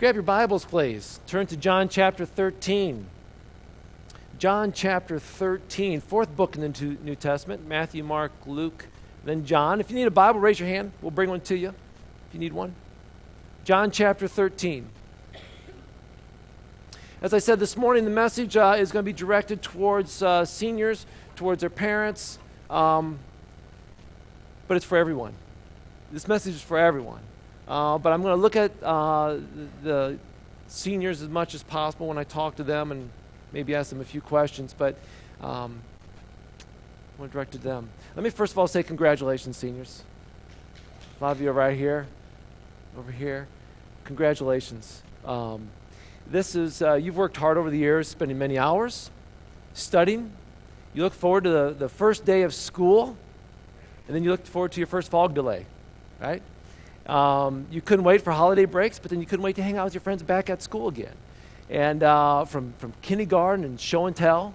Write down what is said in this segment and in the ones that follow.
grab your Bibles, please. Turn to John chapter 13. John chapter 13, fourth book in the New Testament Matthew, Mark, Luke, then John. If you need a Bible, raise your hand. We'll bring one to you if you need one. John chapter 13. As I said this morning, the message uh, is going to be directed towards uh, seniors, towards their parents, um, but it's for everyone. This message is for everyone. Uh, but I'm going to look at uh, the seniors as much as possible when I talk to them and maybe ask them a few questions. But um, I want to direct to them. Let me first of all say congratulations, seniors. A lot of you are right here, over here. Congratulations. Um, this is, uh, you've worked hard over the years, spending many hours studying. You look forward to the, the first day of school, and then you look forward to your first fog delay, right? Um, you couldn't wait for holiday breaks, but then you couldn't wait to hang out with your friends back at school again. And uh, from, from kindergarten and show and tell,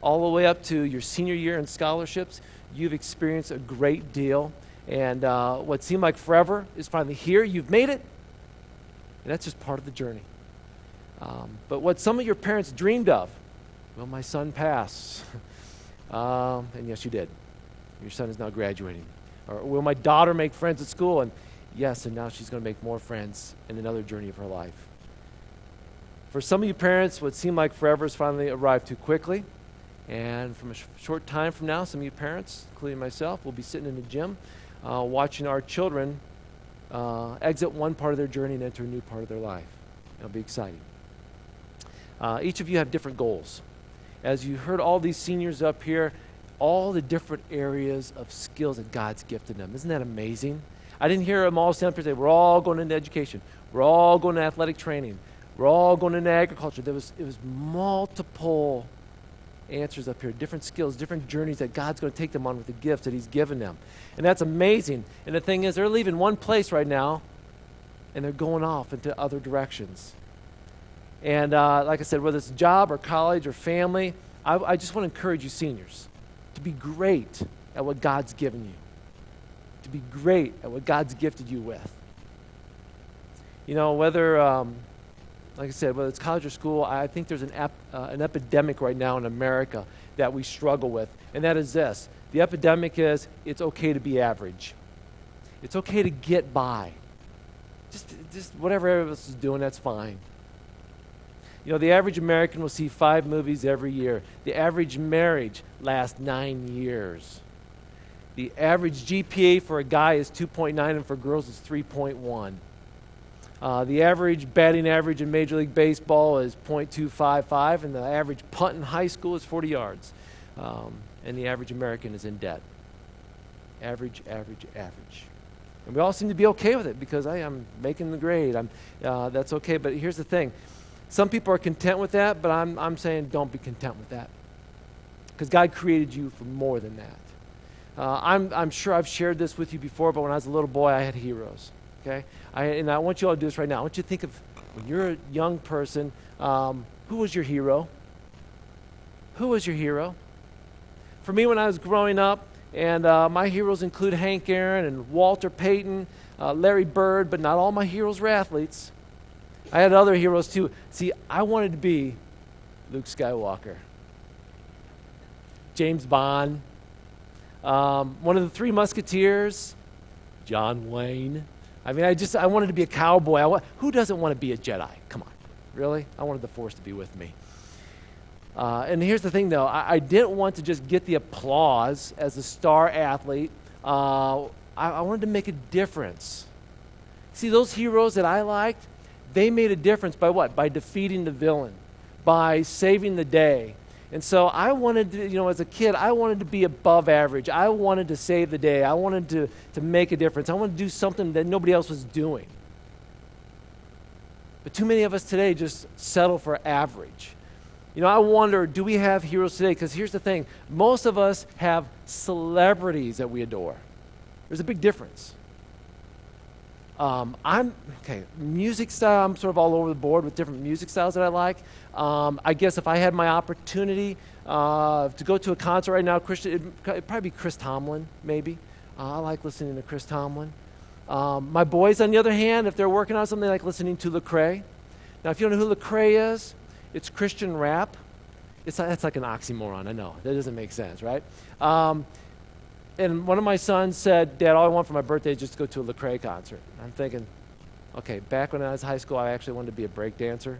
all the way up to your senior year and scholarships, you've experienced a great deal. And uh, what seemed like forever is finally here. You've made it, and that's just part of the journey. Um, but what some of your parents dreamed of, well, my son passed. um, and yes, you did. Your son is now graduating. Or will my daughter make friends at school? And yes, and now she's going to make more friends in another journey of her life. For some of you parents, what seemed like forever has finally arrived too quickly. And from a sh- short time from now, some of you parents, including myself, will be sitting in the gym uh, watching our children uh, exit one part of their journey and enter a new part of their life. It'll be exciting. Uh, each of you have different goals. As you heard all these seniors up here, all the different areas of skills that God's gifted them. Isn't that amazing? I didn't hear them all stand up and say, We're all going into education. We're all going to athletic training. We're all going into agriculture. There was, it was multiple answers up here, different skills, different journeys that God's going to take them on with the gifts that He's given them. And that's amazing. And the thing is, they're leaving one place right now and they're going off into other directions. And uh, like I said, whether it's job or college or family, I, I just want to encourage you, seniors, to be great at what God's given you to be great at what God's gifted you with. You know, whether, um, like I said, whether it's college or school, I think there's an, uh, an epidemic right now in America that we struggle with, and that is this the epidemic is it's okay to be average, it's okay to get by. Just, just whatever everyone else is doing, that's fine. You know, the average American will see five movies every year. The average marriage lasts nine years. The average GPA for a guy is 2.9 and for girls is 3.1. Uh, the average batting average in Major League Baseball is .255, and the average punt in high school is 40 yards. Um, and the average American is in debt. Average, average, average. And we all seem to be okay with it because I am making the grade. I'm, uh, that's okay. But here's the thing some people are content with that, but I'm, I'm saying don't be content with that. Because God created you for more than that. Uh, I'm, I'm sure I've shared this with you before, but when I was a little boy, I had heroes. Okay? I, and I want you all to do this right now. I want you to think of when you're a young person, um, who was your hero? Who was your hero? For me, when I was growing up, and uh, my heroes include Hank Aaron and Walter Payton, uh, Larry Bird, but not all my heroes were athletes. I had other heroes too. See, I wanted to be Luke Skywalker, James Bond, um, one of the three musketeers, John Wayne. I mean, I just, I wanted to be a cowboy. I, who doesn't want to be a Jedi? Come on. Really? I wanted the Force to be with me. Uh, and here's the thing, though. I, I, didn't want to just get the applause as a star athlete. Uh, I, I wanted to make a difference. See, those heroes that I liked, they made a difference by what? By defeating the villain, by saving the day, and so I wanted to, you know, as a kid, I wanted to be above average. I wanted to save the day. I wanted to, to make a difference. I wanted to do something that nobody else was doing. But too many of us today just settle for average. You know, I wonder do we have heroes today? Because here's the thing most of us have celebrities that we adore. There's a big difference. Um, I'm okay. Music style. I'm sort of all over the board with different music styles that I like. Um, I guess if I had my opportunity uh, to go to a concert right now, Christian, it'd, it'd probably be Chris Tomlin. Maybe uh, I like listening to Chris Tomlin. Um, my boys, on the other hand, if they're working on something, like listening to Lecrae. Now, if you don't know who Lecrae is, it's Christian rap. It's, that's like an oxymoron, I know. That doesn't make sense, right? And one of my sons said, Dad, all I want for my birthday is just to go to a Lecrae concert. I'm thinking, okay, back when I was high school, I actually wanted to be a break dancer.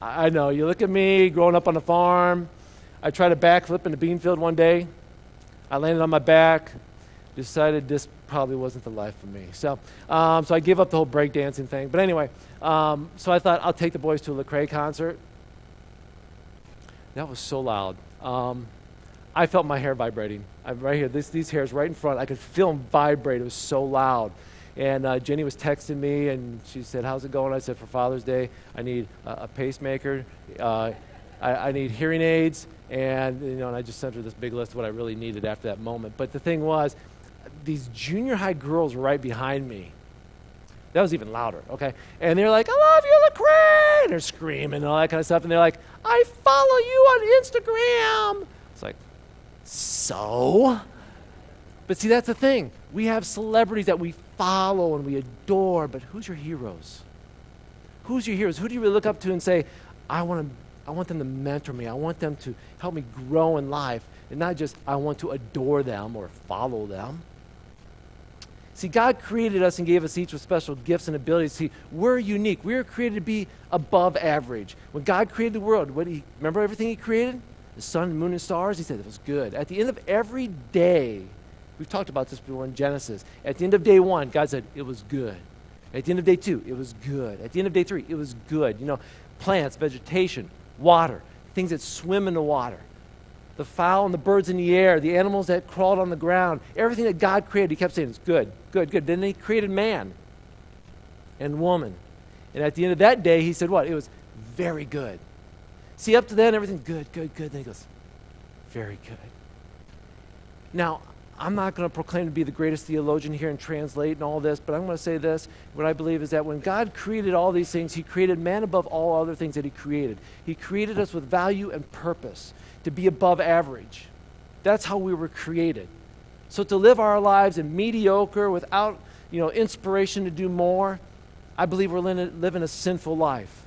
I know. You look at me growing up on a farm. I tried a backflip in the bean field one day. I landed on my back. Decided this probably wasn't the life for me. So, um, so I gave up the whole breakdancing thing. But anyway, um, so I thought I'll take the boys to a Lecrae concert. That was so loud. Um, I felt my hair vibrating. I'm right here. This, these hairs right in front. I could feel them vibrate. It was so loud. And uh, Jenny was texting me, and she said, "How's it going?" I said, "For Father's Day, I need a, pacemaker. Uh, I, I, need hearing aids." And you know, and I just sent her this big list of what I really needed after that moment. But the thing was, these junior high girls were right behind me. That was even louder, okay? And they're like, I love you, Lecrae! And they're screaming and all that kind of stuff. And they're like, I follow you on Instagram. It's like, so? But see, that's the thing. We have celebrities that we follow and we adore, but who's your heroes? Who's your heroes? Who do you really look up to and say, I want, to, I want them to mentor me. I want them to help me grow in life. And not just, I want to adore them or follow them. See, God created us and gave us each with special gifts and abilities. See, we're unique. We were created to be above average. When God created the world, what he, remember everything He created? The sun, moon, and stars? He said it was good. At the end of every day, we've talked about this before in Genesis. At the end of day one, God said it was good. At the end of day two, it was good. At the end of day three, it was good. You know, plants, vegetation, water, things that swim in the water the fowl and the birds in the air, the animals that crawled on the ground, everything that God created, he kept saying, it's good, good, good. Then he created man and woman. And at the end of that day, he said, what? It was very good. See, up to then, everything good, good, good. Then he goes, very good. Now, I'm not going to proclaim to be the greatest theologian here and translate and all this, but I'm going to say this. What I believe is that when God created all these things, He created man above all other things that He created. He created us with value and purpose to be above average. That's how we were created. So to live our lives in mediocre without, you know, inspiration to do more, I believe we're living a sinful life.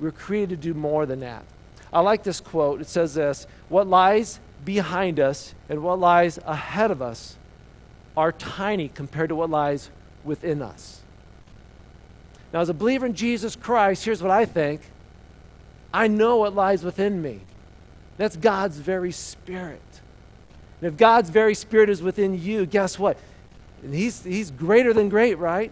We're created to do more than that. I like this quote. It says this What lies behind us and what lies ahead of us are tiny compared to what lies within us. Now, as a believer in Jesus Christ, here's what I think I know what lies within me. That's God's very spirit. And if God's very spirit is within you, guess what? He's, he's greater than great, right?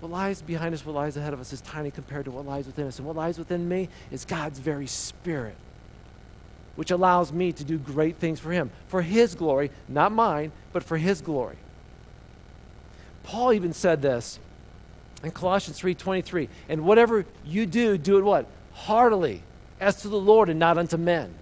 What lies behind us, what lies ahead of us is tiny compared to what lies within us. And what lies within me is God's very spirit, which allows me to do great things for Him, for His glory, not mine, but for His glory. Paul even said this in Colossians 3:23, and whatever you do, do it what? Heartily as to the Lord and not unto men.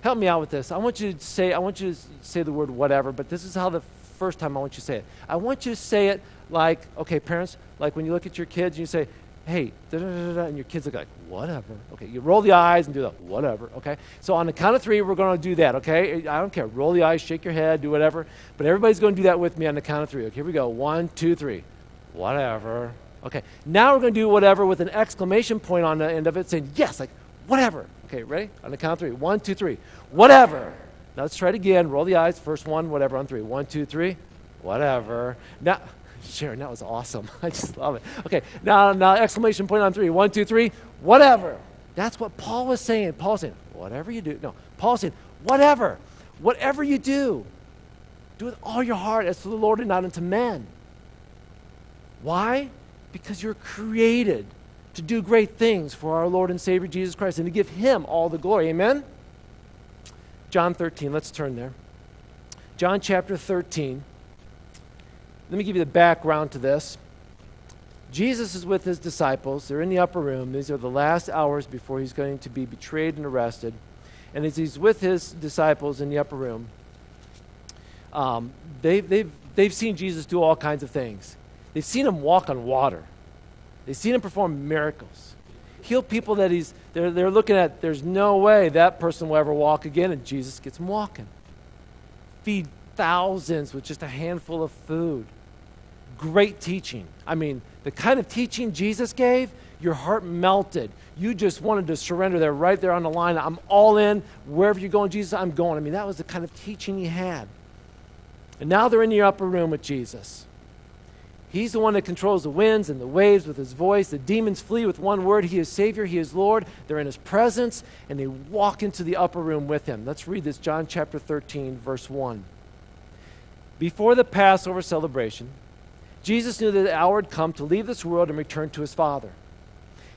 Help me out with this. I want you to say, I want you to say the word whatever, but this is how the first time I want you to say it. I want you to say it like, okay, parents, like when you look at your kids and you say, hey, and your kids are like, whatever. Okay, you roll the eyes and do that, whatever, okay? So on the count of three, we're going to do that, okay? I don't care. Roll the eyes, shake your head, do whatever. But everybody's going to do that with me on the count of three. Okay, here we go. One, two, three. Whatever. Okay, now we're going to do whatever with an exclamation point on the end of it saying, yes, like, whatever. Okay, ready? On the count of three. One, two, three. Whatever. Now let's try it again. Roll the eyes. First one, whatever, on three. One, two, three. Whatever. Now, Sharon, that was awesome. I just love it. Okay, now, now exclamation point on three. One, two, three. Whatever. That's what Paul was saying. Paul saying, whatever you do. No, Paul saying, whatever. Whatever you do, do with all your heart as to the Lord and not unto men. Why? Because you're created to do great things for our Lord and Savior Jesus Christ and to give Him all the glory. Amen? John 13, let's turn there. John chapter 13. Let me give you the background to this. Jesus is with his disciples. They're in the upper room. These are the last hours before he's going to be betrayed and arrested. And as he's with his disciples in the upper room, um, they, they've, they've seen Jesus do all kinds of things. They've seen him walk on water. They've seen him perform miracles. Heal people that he's, they're, they're looking at, there's no way that person will ever walk again, and Jesus gets him walking. Feed thousands with just a handful of food. great teaching. I mean, the kind of teaching Jesus gave, your heart melted. You just wanted to surrender there, right there on the line. I'm all in. Wherever you're going, Jesus, I'm going. I mean, that was the kind of teaching he had. And now they're in the upper room with Jesus. He's the one that controls the winds and the waves with his voice. The demons flee with one word He is Savior, He is Lord. They're in His presence, and they walk into the upper room with Him. Let's read this John chapter 13, verse 1. Before the Passover celebration, Jesus knew that the hour had come to leave this world and return to His Father.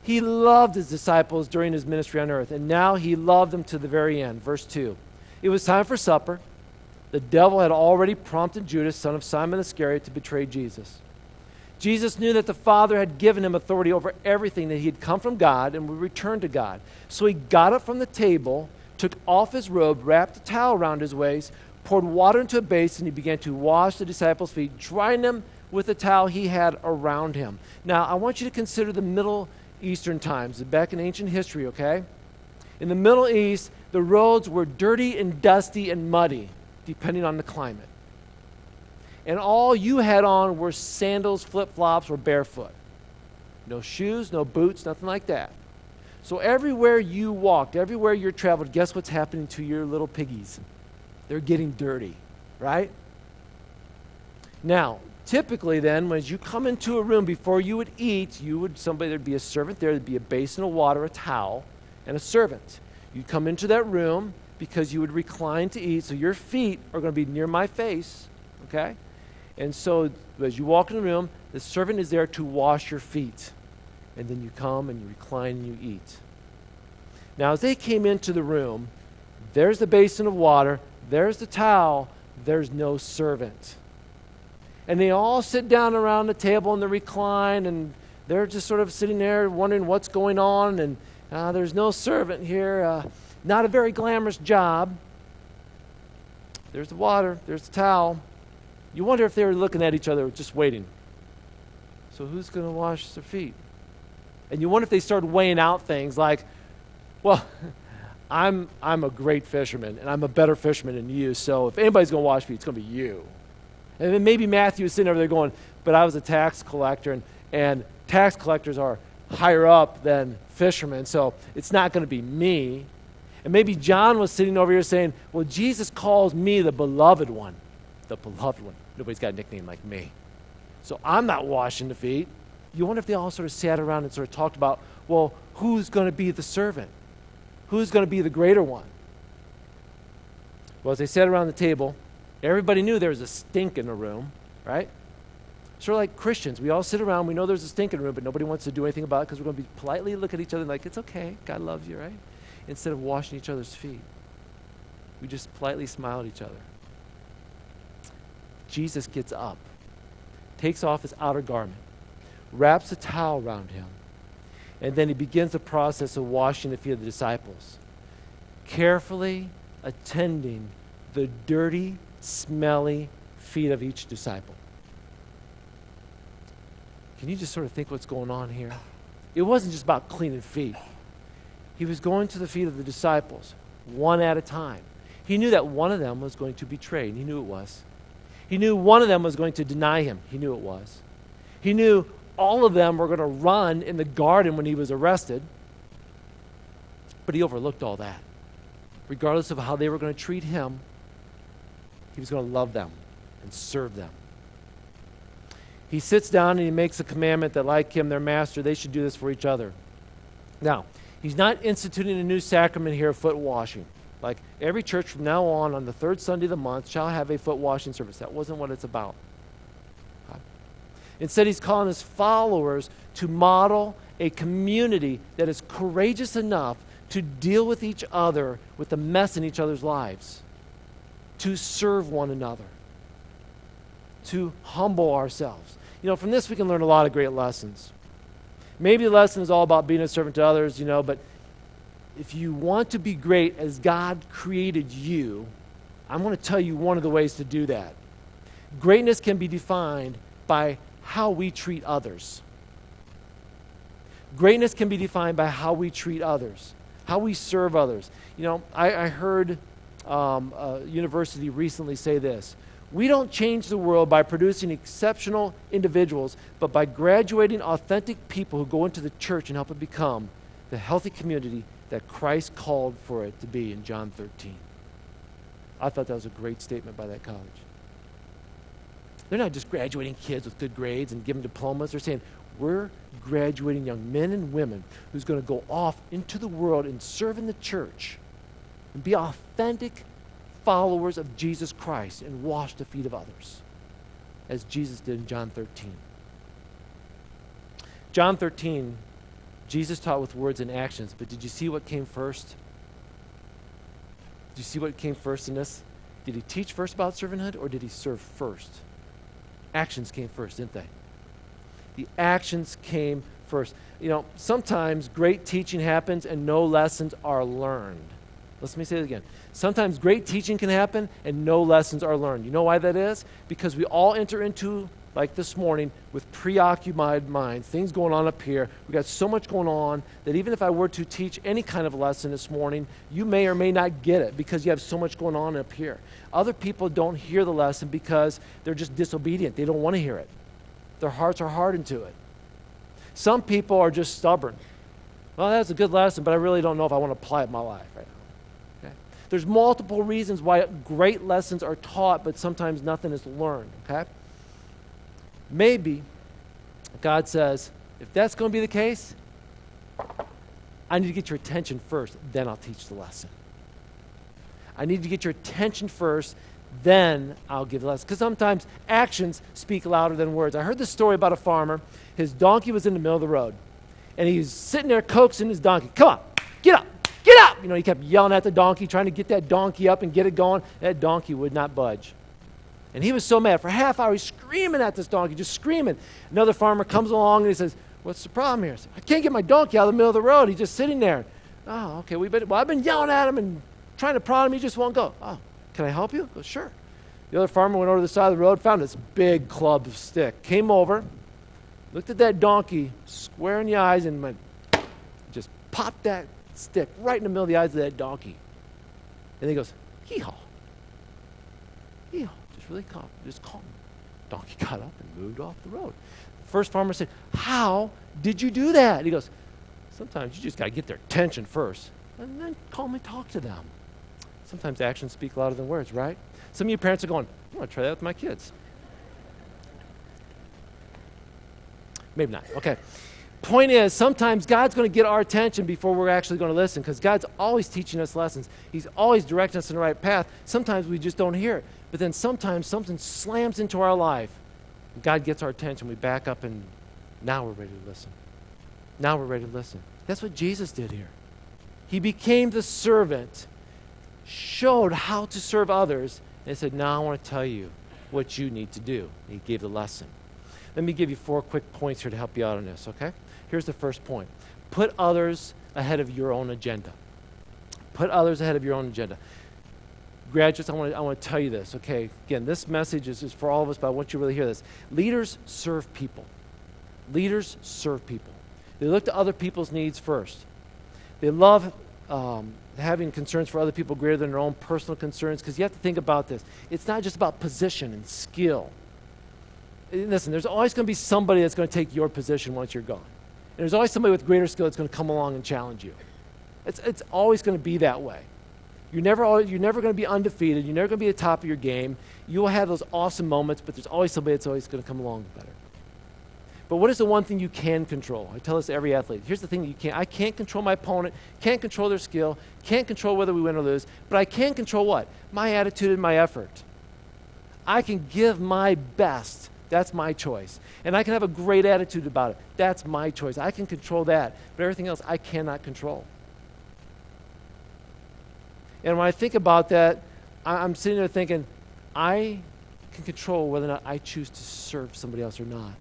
He loved His disciples during His ministry on earth, and now He loved them to the very end. Verse 2. It was time for supper. The devil had already prompted Judas, son of Simon Iscariot, to betray Jesus. Jesus knew that the Father had given him authority over everything, that he had come from God and would return to God. So he got up from the table, took off his robe, wrapped a towel around his waist, poured water into a basin, and he began to wash the disciples' feet, drying them with the towel he had around him. Now, I want you to consider the Middle Eastern times, back in ancient history, okay? In the Middle East, the roads were dirty and dusty and muddy, depending on the climate and all you had on were sandals, flip flops, or barefoot. No shoes, no boots, nothing like that. So everywhere you walked, everywhere you traveled, guess what's happening to your little piggies? They're getting dirty, right? Now, typically then, when you come into a room before you would eat, you would somebody there'd be a servant there, there'd be a basin of water, a towel, and a servant. You'd come into that room because you would recline to eat, so your feet are going to be near my face, okay? And so as you walk in the room, the servant is there to wash your feet. And then you come and you recline and you eat. Now, as they came into the room, there's the basin of water, there's the towel, there's no servant. And they all sit down around the table and they recline, and they're just sort of sitting there wondering what's going on. And uh, there's no servant here. Uh, not a very glamorous job. There's the water, there's the towel. You wonder if they were looking at each other just waiting. So who's going to wash their feet? And you wonder if they started weighing out things like, well, I'm, I'm a great fisherman and I'm a better fisherman than you, so if anybody's going to wash feet, it's going to be you. And then maybe Matthew is sitting over there going, but I was a tax collector and, and tax collectors are higher up than fishermen, so it's not going to be me. And maybe John was sitting over here saying, well, Jesus calls me the beloved one the beloved one. Nobody's got a nickname like me. So I'm not washing the feet. You wonder if they all sort of sat around and sort of talked about, well, who's going to be the servant? Who's going to be the greater one? Well, as they sat around the table, everybody knew there was a stink in the room, right? Sort of like Christians. We all sit around, we know there's a stink in the room, but nobody wants to do anything about it because we're going to be politely look at each other like, it's okay, God loves you, right? Instead of washing each other's feet. We just politely smile at each other. Jesus gets up, takes off his outer garment, wraps a towel around him, and then he begins the process of washing the feet of the disciples, carefully attending the dirty, smelly feet of each disciple. Can you just sort of think what's going on here? It wasn't just about cleaning feet. He was going to the feet of the disciples, one at a time. He knew that one of them was going to betray, and he knew it was. He knew one of them was going to deny him. He knew it was. He knew all of them were going to run in the garden when he was arrested. But he overlooked all that. Regardless of how they were going to treat him, he was going to love them and serve them. He sits down and he makes a commandment that, like him, their master, they should do this for each other. Now, he's not instituting a new sacrament here foot washing. Like every church from now on, on the third Sunday of the month, shall have a foot washing service. That wasn't what it's about. Instead, he's calling his followers to model a community that is courageous enough to deal with each other with the mess in each other's lives, to serve one another, to humble ourselves. You know, from this we can learn a lot of great lessons. Maybe the lesson is all about being a servant to others, you know, but if you want to be great as God created you, I'm going to tell you one of the ways to do that. Greatness can be defined by how we treat others. Greatness can be defined by how we treat others, how we serve others. You know, I, I heard um, a university recently say this We don't change the world by producing exceptional individuals, but by graduating authentic people who go into the church and help it become the healthy community that Christ called for it to be in John 13. I thought that was a great statement by that college. They're not just graduating kids with good grades and giving diplomas. They're saying, we're graduating young men and women who's going to go off into the world and serve in the church and be authentic followers of Jesus Christ and wash the feet of others, as Jesus did in John 13. John 13, Jesus taught with words and actions, but did you see what came first? Did you see what came first in this? Did he teach first about servanthood or did he serve first? Actions came first, didn't they? The actions came first. You know, sometimes great teaching happens and no lessons are learned. Let me say it again. Sometimes great teaching can happen and no lessons are learned. You know why that is? Because we all enter into, like this morning, with preoccupied minds, things going on up here. We've got so much going on that even if I were to teach any kind of lesson this morning, you may or may not get it because you have so much going on up here. Other people don't hear the lesson because they're just disobedient. They don't want to hear it, their hearts are hardened to it. Some people are just stubborn. Well, that's a good lesson, but I really don't know if I want to apply it in my life right now. Okay? There's multiple reasons why great lessons are taught, but sometimes nothing is learned. Okay? Maybe God says, if that's going to be the case, I need to get your attention first, then I'll teach the lesson. I need to get your attention first, then I'll give the lesson. Because sometimes actions speak louder than words. I heard this story about a farmer. His donkey was in the middle of the road, and he was sitting there coaxing his donkey. Come on, get up, get up. You know, he kept yelling at the donkey, trying to get that donkey up and get it going. That donkey would not budge. And he was so mad. For a half hour, he's screaming at this donkey, just screaming. Another farmer comes along and he says, What's the problem here? I, said, I can't get my donkey out of the middle of the road. He's just sitting there. Oh, okay. We been, well, I've been yelling at him and trying to prod him. He just won't go. Oh, can I help you? Goes, sure. The other farmer went over to the side of the road, found this big club stick, came over, looked at that donkey square in the eyes, and went, just popped that stick right in the middle of the eyes of that donkey. And he goes, hee haw. Hee haw really calm, just calm. Donkey got up and moved off the road. The First farmer said, How did you do that? He goes, Sometimes you just got to get their attention first and then calmly talk to them. Sometimes actions speak louder than words, right? Some of you parents are going, I want to try that with my kids. Maybe not. Okay. Point is, sometimes God's going to get our attention before we're actually going to listen because God's always teaching us lessons. He's always directing us in the right path. Sometimes we just don't hear it. But then sometimes something slams into our life. God gets our attention. We back up and now we're ready to listen. Now we're ready to listen. That's what Jesus did here. He became the servant, showed how to serve others, and said, Now I want to tell you what you need to do. And he gave the lesson. Let me give you four quick points here to help you out on this, okay? Here's the first point put others ahead of your own agenda. Put others ahead of your own agenda graduates, I want to, I tell you this, okay? Again, this message is, is for all of us, but I want you to really hear this. Leaders serve people. Leaders serve people. They look to other people's needs first. They love um, having concerns for other people greater than their own personal concerns because you have to think about this. It's not just about position and skill. Listen, there's always going to be somebody that's going to take your position once you're gone. And there's always somebody with greater skill that's going to come along and challenge you. It's, it's always going to be that way. You're never, you're never going to be undefeated. You're never going to be at the top of your game. You will have those awesome moments, but there's always somebody that's always going to come along better. But what is the one thing you can control? I tell this to every athlete. Here's the thing that you can't. I can't control my opponent, can't control their skill, can't control whether we win or lose, but I can control what? My attitude and my effort. I can give my best. That's my choice. And I can have a great attitude about it. That's my choice. I can control that. But everything else I cannot control. And when I think about that, I'm sitting there thinking, I can control whether or not I choose to serve somebody else or not.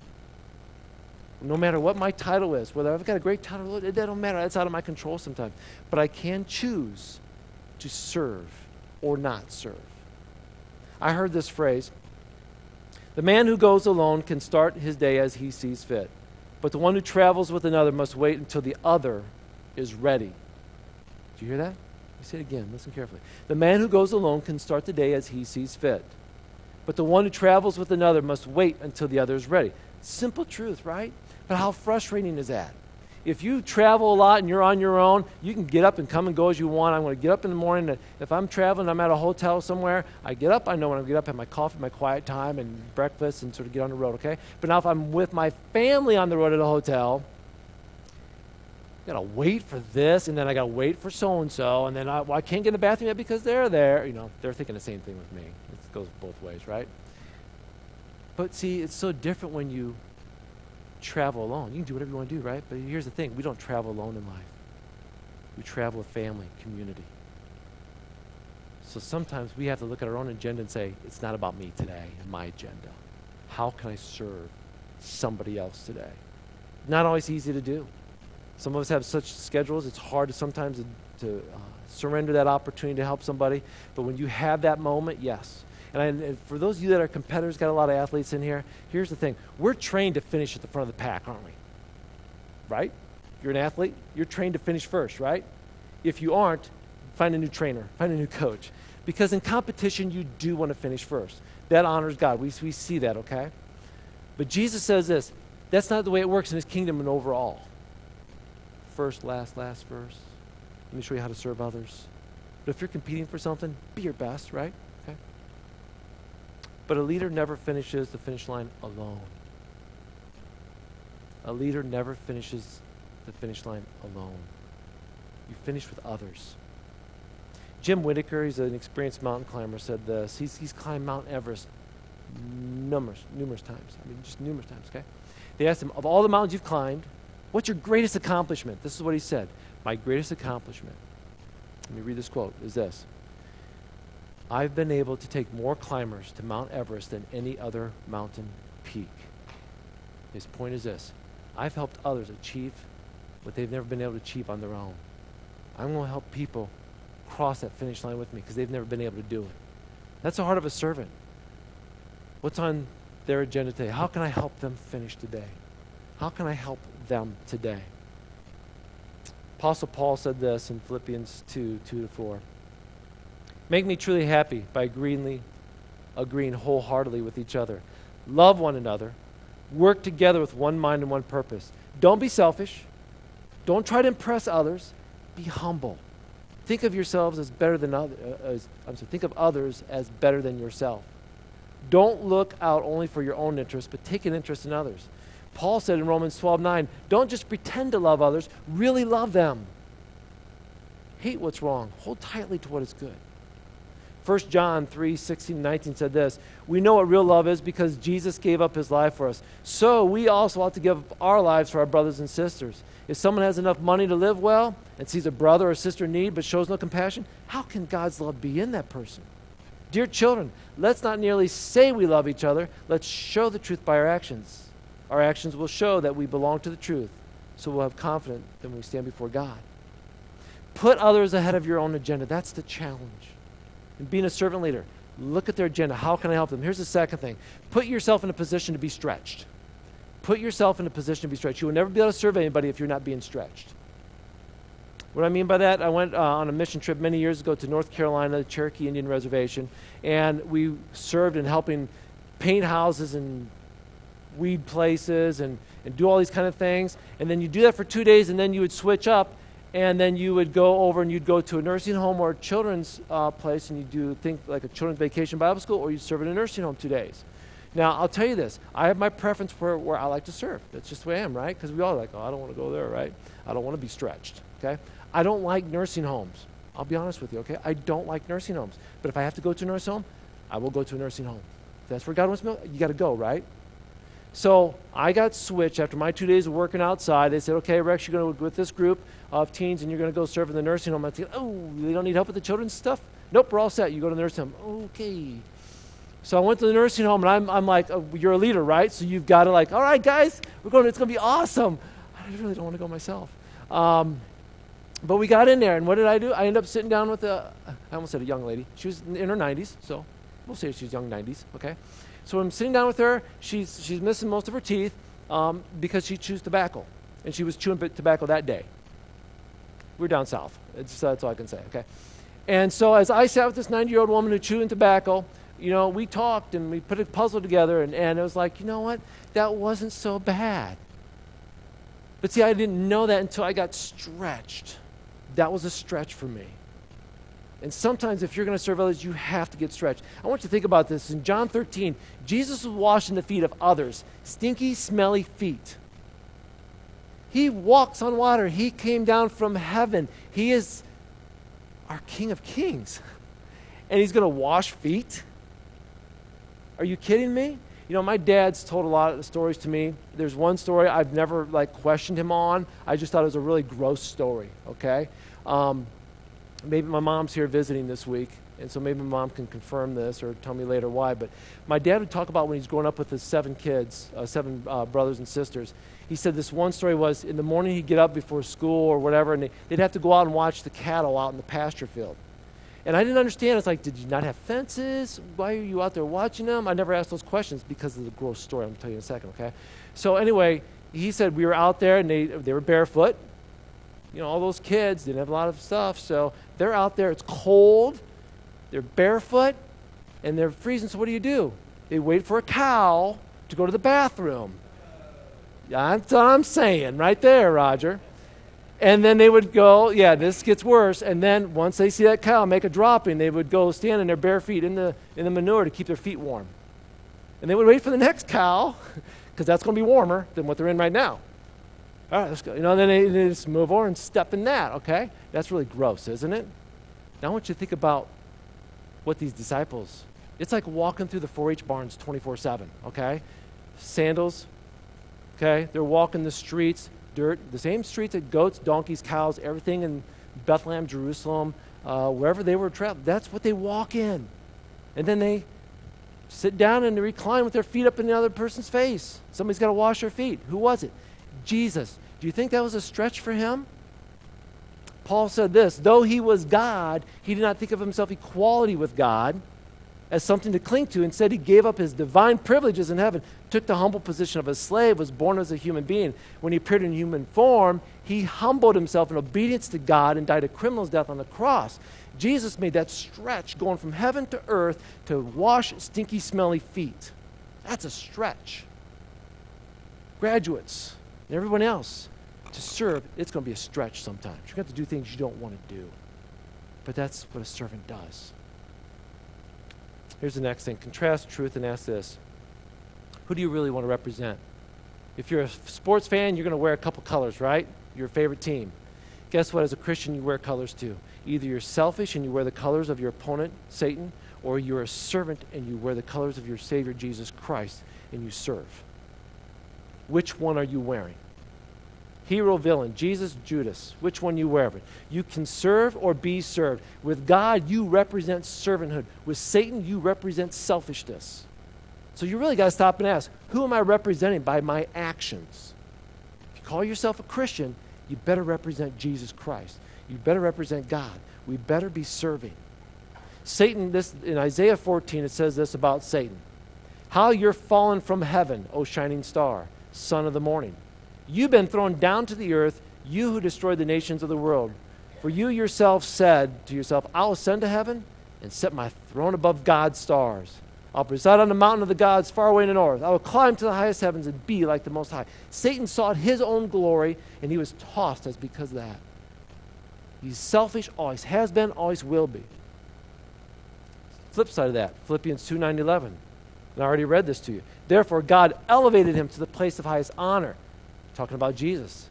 No matter what my title is, whether I've got a great title, it doesn't matter. That's out of my control sometimes. But I can choose to serve or not serve. I heard this phrase The man who goes alone can start his day as he sees fit, but the one who travels with another must wait until the other is ready. Do you hear that? I say it again, listen carefully. The man who goes alone can start the day as he sees fit, but the one who travels with another must wait until the other is ready. Simple truth, right? But how frustrating is that? If you travel a lot and you're on your own, you can get up and come and go as you want. I'm going to get up in the morning. If I'm traveling, I'm at a hotel somewhere, I get up, I know when I get up, have my coffee, my quiet time, and breakfast, and sort of get on the road, okay? But now if I'm with my family on the road at a hotel, gotta wait for this, and then I gotta wait for so and so, and then I, well, I can't get in the bathroom yet because they're there. You know, they're thinking the same thing with me. It goes both ways, right? But see, it's so different when you travel alone. You can do whatever you want to do, right? But here's the thing we don't travel alone in life, we travel with family, community. So sometimes we have to look at our own agenda and say, it's not about me today and my agenda. How can I serve somebody else today? Not always easy to do. Some of us have such schedules, it's hard sometimes to, to uh, surrender that opportunity to help somebody. But when you have that moment, yes. And, I, and, for those of you that are competitors, got a lot of athletes in here, here's the thing. We're trained to finish at the front of the pack, aren't we? Right? You're an athlete, you're trained to finish first, right? If you aren't, find a new trainer, find a new coach. Because in competition, you do want to finish first. That honors God. We, we see that, okay? But Jesus says this that's not the way it works in his kingdom and overall. First, last, last, first. Let me show you how to serve others. But if you're competing for something, be your best, right? Okay. But a leader never finishes the finish line alone. A leader never finishes the finish line alone. You finish with others. Jim Whittaker, he's an experienced mountain climber, said this. He's, he's climbed Mount Everest numerous, numerous times. I mean, just numerous times, okay? They asked him, of all the mountains you've climbed, what's your greatest accomplishment? This is what he said. My greatest accomplishment, let me read this quote, is this. I've been able to take more climbers to Mount Everest than any other mountain peak. His point is this I've helped others achieve what they've never been able to achieve on their own. I'm going to help people cross that finish line with me because they've never been able to do it. That's the heart of a servant. What's on their agenda today? How can I help them finish today? How can I help today? Apostle Paul said this in Philippians 2 2 to 4. Make me truly happy by agreeing, agreeing wholeheartedly with each other. Love one another. Work together with one mind and one purpose. Don't be selfish. Don't try to impress others. Be humble. Think of yourselves as better than others. Uh, I'm sorry, think of others as better than yourself. Don't look out only for your own interest, but take an interest in others. Paul said in Romans 12 9, don't just pretend to love others, really love them. Hate what's wrong, hold tightly to what is good. 1 John 3 16 19 said this We know what real love is because Jesus gave up his life for us. So we also ought to give up our lives for our brothers and sisters. If someone has enough money to live well and sees a brother or sister in need but shows no compassion, how can God's love be in that person? Dear children, let's not merely say we love each other, let's show the truth by our actions. Our actions will show that we belong to the truth, so we'll have confidence when we stand before God. Put others ahead of your own agenda. That's the challenge. And being a servant leader, look at their agenda. How can I help them? Here's the second thing put yourself in a position to be stretched. Put yourself in a position to be stretched. You will never be able to serve anybody if you're not being stretched. What I mean by that, I went uh, on a mission trip many years ago to North Carolina, the Cherokee Indian Reservation, and we served in helping paint houses and weed places and, and do all these kind of things. And then you do that for two days, and then you would switch up, and then you would go over and you'd go to a nursing home or a children's uh, place, and you do think like a children's vacation Bible school, or you serve in a nursing home two days. Now, I'll tell you this. I have my preference for where I like to serve. That's just the way I am, right? Because we all like, oh, I don't want to go there, right? I don't want to be stretched, okay? I don't like nursing homes. I'll be honest with you, okay? I don't like nursing homes. But if I have to go to a nursing home, I will go to a nursing home. If that's where God wants me, you got to go, right? So I got switched after my two days of working outside. They said, okay, Rex, you're going to go with this group of teens and you're going to go serve in the nursing home. I said, oh, they don't need help with the children's stuff? Nope, we're all set. You go to the nursing home. Okay. So I went to the nursing home and I'm, I'm like, oh, you're a leader, right? So you've got to like, all right, guys, we're going, it's going to be awesome. I really don't want to go myself. Um, but we got in there, and what did I do? I ended up sitting down with a, I almost said a young lady. She was in her 90s, so we'll say she's young 90s, okay? So I'm sitting down with her. She's, she's missing most of her teeth um, because she chews tobacco, and she was chewing tobacco that day. We're down south. It's, that's all I can say, okay? And so as I sat with this 90 year old woman who chewing tobacco, you know, we talked and we put a puzzle together, and, and it was like, you know what? That wasn't so bad. But see, I didn't know that until I got stretched. That was a stretch for me. And sometimes, if you're going to serve others, you have to get stretched. I want you to think about this. In John 13, Jesus was washing the feet of others, stinky, smelly feet. He walks on water. He came down from heaven. He is our King of Kings. And he's going to wash feet? Are you kidding me? You know, my dad's told a lot of stories to me. There's one story I've never like questioned him on. I just thought it was a really gross story. Okay, um, maybe my mom's here visiting this week, and so maybe my mom can confirm this or tell me later why. But my dad would talk about when he's growing up with his seven kids, uh, seven uh, brothers and sisters. He said this one story was in the morning he'd get up before school or whatever, and they, they'd have to go out and watch the cattle out in the pasture field. And I didn't understand. It's like, did you not have fences? Why are you out there watching them? I never asked those questions because of the gross story. I'm going to tell you in a second, okay? So, anyway, he said we were out there and they, they were barefoot. You know, all those kids didn't have a lot of stuff. So, they're out there. It's cold. They're barefoot and they're freezing. So, what do you do? They wait for a cow to go to the bathroom. That's what I'm saying right there, Roger. And then they would go, yeah, this gets worse. And then once they see that cow make a dropping, they would go stand in their bare feet in the, in the manure to keep their feet warm. And they would wait for the next cow, because that's going to be warmer than what they're in right now. All right, let's go. You know, then they, just move over and step in that, okay? That's really gross, isn't it? Now I want you to think about what these disciples, it's like walking through the 4 H barns 24 7, okay? Sandals, okay? They're walking the streets dirt, the same streets that goats, donkeys, cows, everything in Bethlehem, Jerusalem, uh, wherever they were traveling. That's what they walk in. And then they sit down and they recline with their feet up in the other person's face. Somebody's got to wash their feet. Who was it? Jesus. Do you think that was a stretch for him? Paul said this though he was God, he did not think of himself equality with God as something to cling to. Instead, he gave up his divine privileges in heaven, took the humble position of a slave, was born as a human being. When he appeared in human form, he humbled himself in obedience to God and died a criminal's death on the cross. Jesus made that stretch going from heaven to earth to wash stinky, smelly feet. That's a stretch. Graduates and everyone else, to serve, it's going to be a stretch sometimes. You're going to have to do things you don't want to do. But that's what a servant does. Here's the next thing contrast truth and ask this Who do you really want to represent? If you're a sports fan, you're going to wear a couple colors, right? Your favorite team. Guess what? As a Christian, you wear colors too. Either you're selfish and you wear the colors of your opponent, Satan, or you're a servant and you wear the colors of your Savior, Jesus Christ, and you serve. Which one are you wearing? hero, villain, Jesus, Judas, which one you wear. You can serve or be served. With God, you represent servanthood. With Satan, you represent selfishness. So you really got to stop and ask who am I representing by my actions? If you call yourself a Christian, you better represent Jesus Christ. You better represent God. We better be serving. Satan, this in Isaiah 14, it says this about Satan. How you're fallen from heaven, O shining star, son of the morning. You've been thrown down to the earth, you who destroyed the nations of the world. For you yourself said to yourself, I'll ascend to heaven and set my throne above God's stars. I'll preside on the mountain of the gods far away in the north. I will climb to the highest heavens and be like the Most High. Satan sought his own glory, and he was tossed as because of that. He's selfish, always has been, always will be. Flip side of that, Philippians 2 9 11. And I already read this to you. Therefore, God elevated him to the place of highest honor talking about Jesus.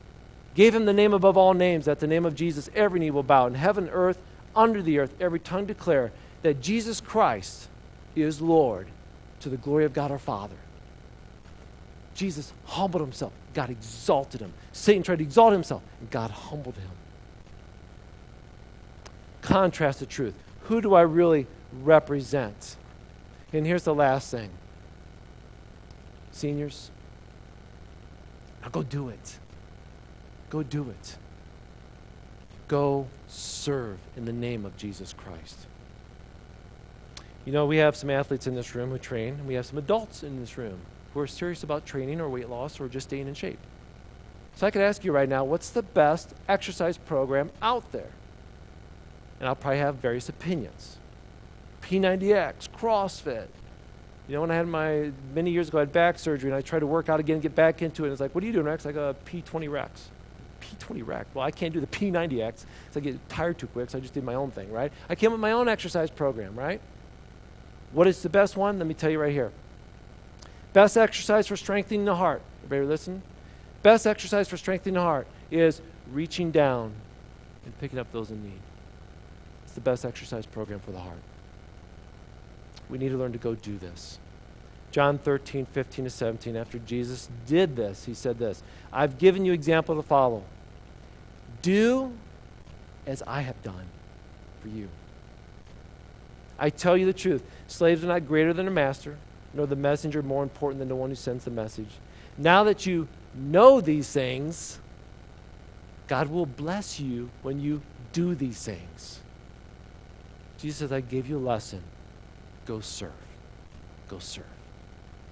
Gave him the name above all names, that the name of Jesus every knee will bow in heaven, earth, under the earth, every tongue declare that Jesus Christ is Lord to the glory of God our Father. Jesus humbled himself. God exalted him. Satan tried to exalt himself, and God humbled him. Contrast the truth. Who do I really represent? And here's the last thing. Seniors, now go do it. Go do it. Go serve in the name of Jesus Christ. You know, we have some athletes in this room who train, and we have some adults in this room who are serious about training or weight loss or just staying in shape. So I could ask you right now, what's the best exercise program out there? And I'll probably have various opinions. P90X, CrossFit. You know, when I had my, many years ago, I had back surgery and I tried to work out again, get back into it. And it's like, what are you doing, Rex? I go, P20 Rex. P20 Rex. Well, I can't do the P90X. So I get tired too quick, so I just did my own thing, right? I came up with my own exercise program, right? What is the best one? Let me tell you right here. Best exercise for strengthening the heart. Everybody listen? Best exercise for strengthening the heart is reaching down and picking up those in need. It's the best exercise program for the heart. We need to learn to go do this. John 13, 15 to 17, after Jesus did this, he said this I've given you example to follow. Do as I have done for you. I tell you the truth slaves are not greater than their master, nor the messenger more important than the one who sends the message. Now that you know these things, God will bless you when you do these things. Jesus says, I gave you a lesson. Go serve. Go serve.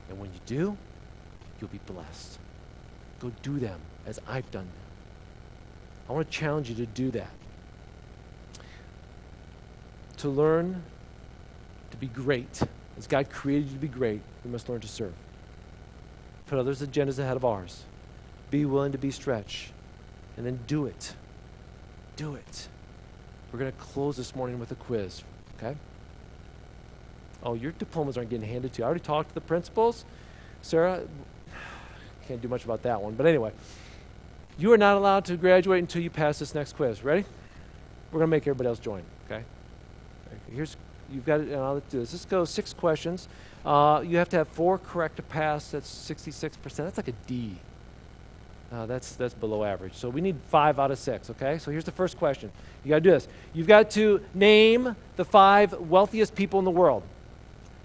And when you do, you'll be blessed. Go do them as I've done them. I want to challenge you to do that. To learn to be great. As God created you to be great, we must learn to serve. Put others' agendas ahead of ours. Be willing to be stretched. And then do it. Do it. We're going to close this morning with a quiz, okay? Oh, your diplomas aren't getting handed to you. I already talked to the principals. Sarah, can't do much about that one. But anyway, you are not allowed to graduate until you pass this next quiz. Ready? We're going to make everybody else join, okay? Here's, you've got it, and I'll do this. This goes six questions. Uh, you have to have four correct to pass. That's 66%. That's like a D. Uh, that's, that's below average. So we need five out of six, okay? So here's the first question. You got to do this. You've got to name the five wealthiest people in the world.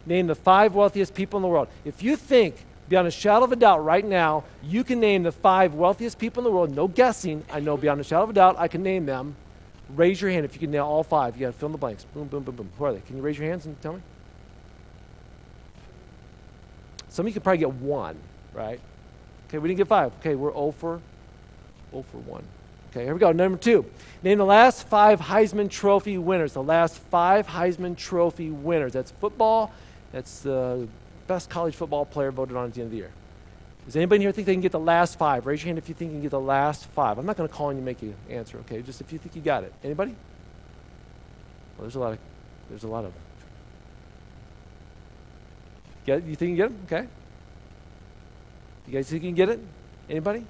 Name the five wealthiest people in the world. If you think, beyond a shadow of a doubt, right now, you can name the five wealthiest people in the world, no guessing, I know beyond a shadow of a doubt, I can name them. Raise your hand if you can nail all five. You got to fill in the blanks. Boom, boom, boom, boom. Who are they? Can you raise your hands and tell me? Some of you could probably get one, right? Okay, we didn't get five. Okay, we're 0 for 0 for 1. Okay, here we go. Number two. Name the last five Heisman Trophy winners. The last five Heisman Trophy winners. That's football. That's the best college football player voted on at the end of the year. Does anybody here think they can get the last five? Raise your hand if you think you can get the last five. I'm not going to call on you make you answer, okay? Just if you think you got it. Anybody? Well, there's a lot of, there's a lot of. Get it? You think you get them? Okay. You guys think you can get it? Anybody?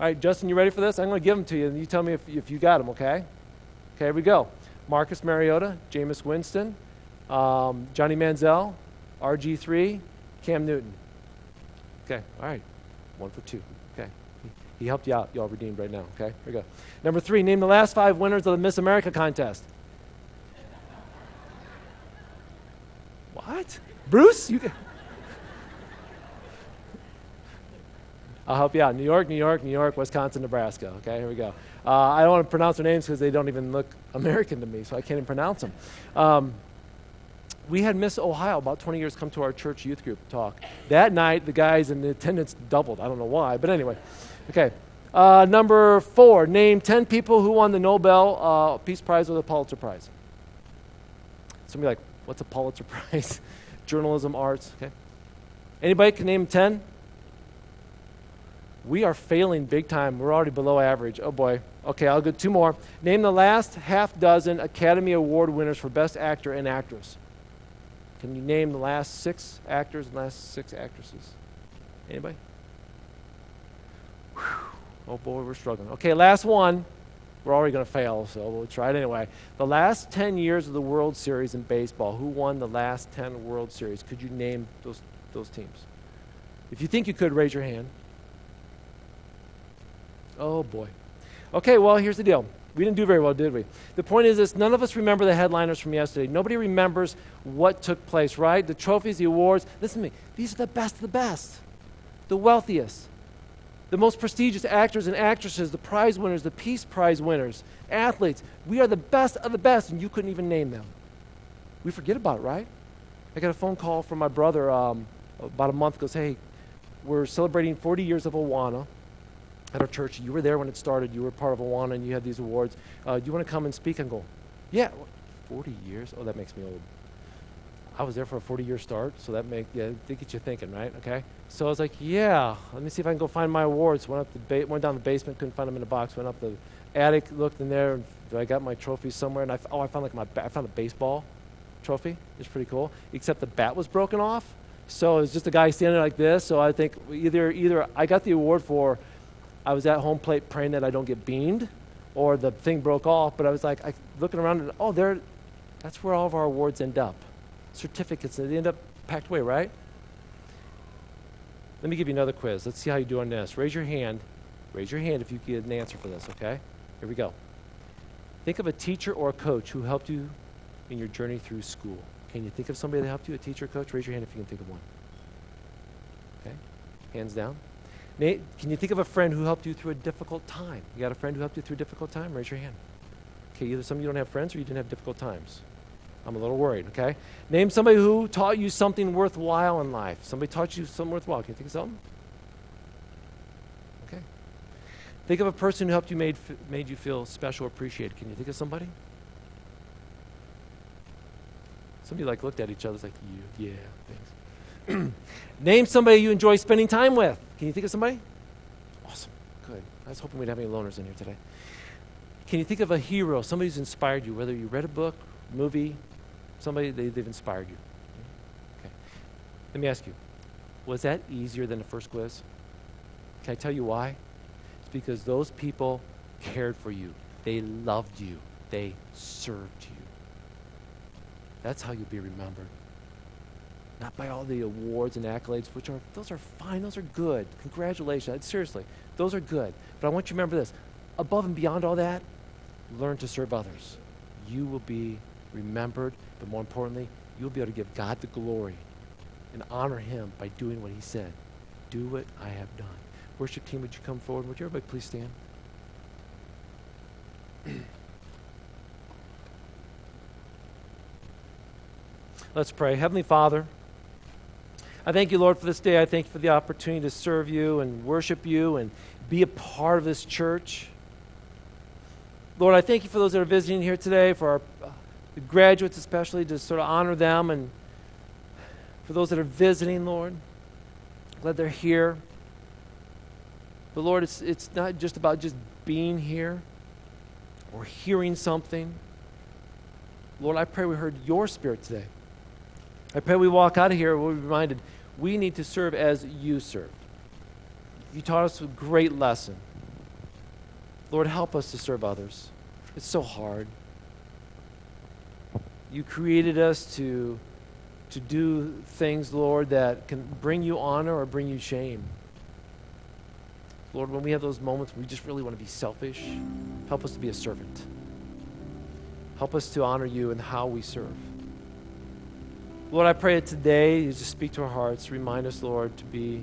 All right, Justin, you ready for this? I'm going to give them to you, and you tell me if, if you got them, okay? Okay, here we go. Marcus Mariota, Jameis Winston, um, Johnny Manziel, RG3, Cam Newton. Okay, all right. One for two. Okay. He, he helped you out. Y'all redeemed right now. Okay, here we go. Number three, name the last five winners of the Miss America contest. What? Bruce? You. Can- I'll help you out. New York, New York, New York, Wisconsin, Nebraska. Okay, here we go. Uh, I don't want to pronounce their names because they don't even look American to me, so I can't even pronounce them. Um, we had Miss Ohio about 20 years come to our church youth group talk. That night, the guys in the attendance doubled. I don't know why, but anyway. Okay. Uh, number four, name 10 people who won the Nobel uh, Peace Prize or the Pulitzer Prize. Somebody like, what's a Pulitzer Prize? Journalism, arts. Okay. Anybody can name 10? we are failing big time. We're already below average. Oh boy. Okay, I'll go two more. Name the last half dozen Academy Award winners for Best Actor and Actress. Can you name the last six actors and last six actresses? Anybody? Whew. Oh boy, we're struggling. Okay, last one. We're already going to fail, so we'll try it anyway. The last 10 years of the World Series in baseball, who won the last 10 World Series? Could you name those, those teams? If you think you could, raise your hand. Oh boy. Okay, well, here's the deal. We didn't do very well, did we? The point is this none of us remember the headliners from yesterday. Nobody remembers what took place, right? The trophies, the awards. Listen to me. These are the best of the best, the wealthiest, the most prestigious actors and actresses, the prize winners, the Peace Prize winners, athletes. We are the best of the best, and you couldn't even name them. We forget about it, right? I got a phone call from my brother um, about a month ago. Hey, we're celebrating 40 years of Awana at our church. You were there when it started. You were part of Awana and you had these awards. Uh, do you want to come and speak? And go, yeah, 40 years? Oh, that makes me old. I was there for a 40 year start, so that make yeah, they get you thinking, right? Okay. So I was like, yeah, let me see if I can go find my awards. Went up the ba- went down the basement, couldn't find them in the box. Went up the attic, looked in there, and I got my trophies somewhere. And I f- oh, I found like my ba- I found a baseball trophy. It's pretty cool, except the bat was broken off. So it was just a guy standing like this. So I think either either I got the award for I was at home plate praying that I don't get beamed, or the thing broke off. But I was like, I, looking around, and oh, there, that's where all of our awards end up. Certificates, they end up packed away, right? Let me give you another quiz. Let's see how you do on this. Raise your hand. Raise your hand if you get an answer for this, okay? Here we go. Think of a teacher or a coach who helped you in your journey through school. Can you think of somebody that helped you, a teacher or coach? Raise your hand if you can think of one. Okay? Hands down. Nate, can you think of a friend who helped you through a difficult time? You got a friend who helped you through a difficult time? Raise your hand. Okay, either some of you don't have friends or you didn't have difficult times. I'm a little worried, okay? Name somebody who taught you something worthwhile in life. Somebody taught you something worthwhile. Can you think of something? Okay. Think of a person who helped you made, made you feel special appreciated. Can you think of somebody? Somebody like looked at each other like, you, yeah, thanks. Name somebody you enjoy spending time with. Can you think of somebody? Awesome. Good. I was hoping we'd have any loners in here today. Can you think of a hero, somebody who's inspired you, whether you read a book, movie, somebody they, they've inspired you? Okay. Let me ask you, was that easier than the first quiz? Can I tell you why? It's because those people cared for you. They loved you. They served you. That's how you'll be remembered. Not by all the awards and accolades, which are those are fine, those are good. Congratulations. Seriously, those are good. But I want you to remember this. Above and beyond all that, learn to serve others. You will be remembered, but more importantly, you'll be able to give God the glory and honor him by doing what he said. Do what I have done. Worship team, would you come forward? Would you everybody please stand? Let's pray. Heavenly Father, I thank you, Lord, for this day. I thank you for the opportunity to serve you and worship you and be a part of this church. Lord, I thank you for those that are visiting here today, for our uh, graduates especially, to sort of honor them, and for those that are visiting, Lord. Glad they're here. But Lord, it's, it's not just about just being here or hearing something. Lord, I pray we heard your spirit today. I pray we walk out of here, we're reminded we need to serve as you served. You taught us a great lesson. Lord, help us to serve others. It's so hard. You created us to, to do things, Lord, that can bring you honor or bring you shame. Lord, when we have those moments we just really want to be selfish, help us to be a servant. Help us to honor you in how we serve. Lord, I pray today you just speak to our hearts. Remind us, Lord, to be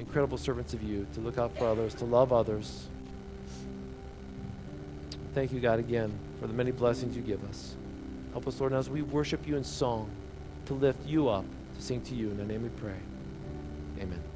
incredible servants of you, to look out for others, to love others. Thank you, God, again, for the many blessings you give us. Help us, Lord, as we worship you in song, to lift you up, to sing to you. In the name we pray. Amen.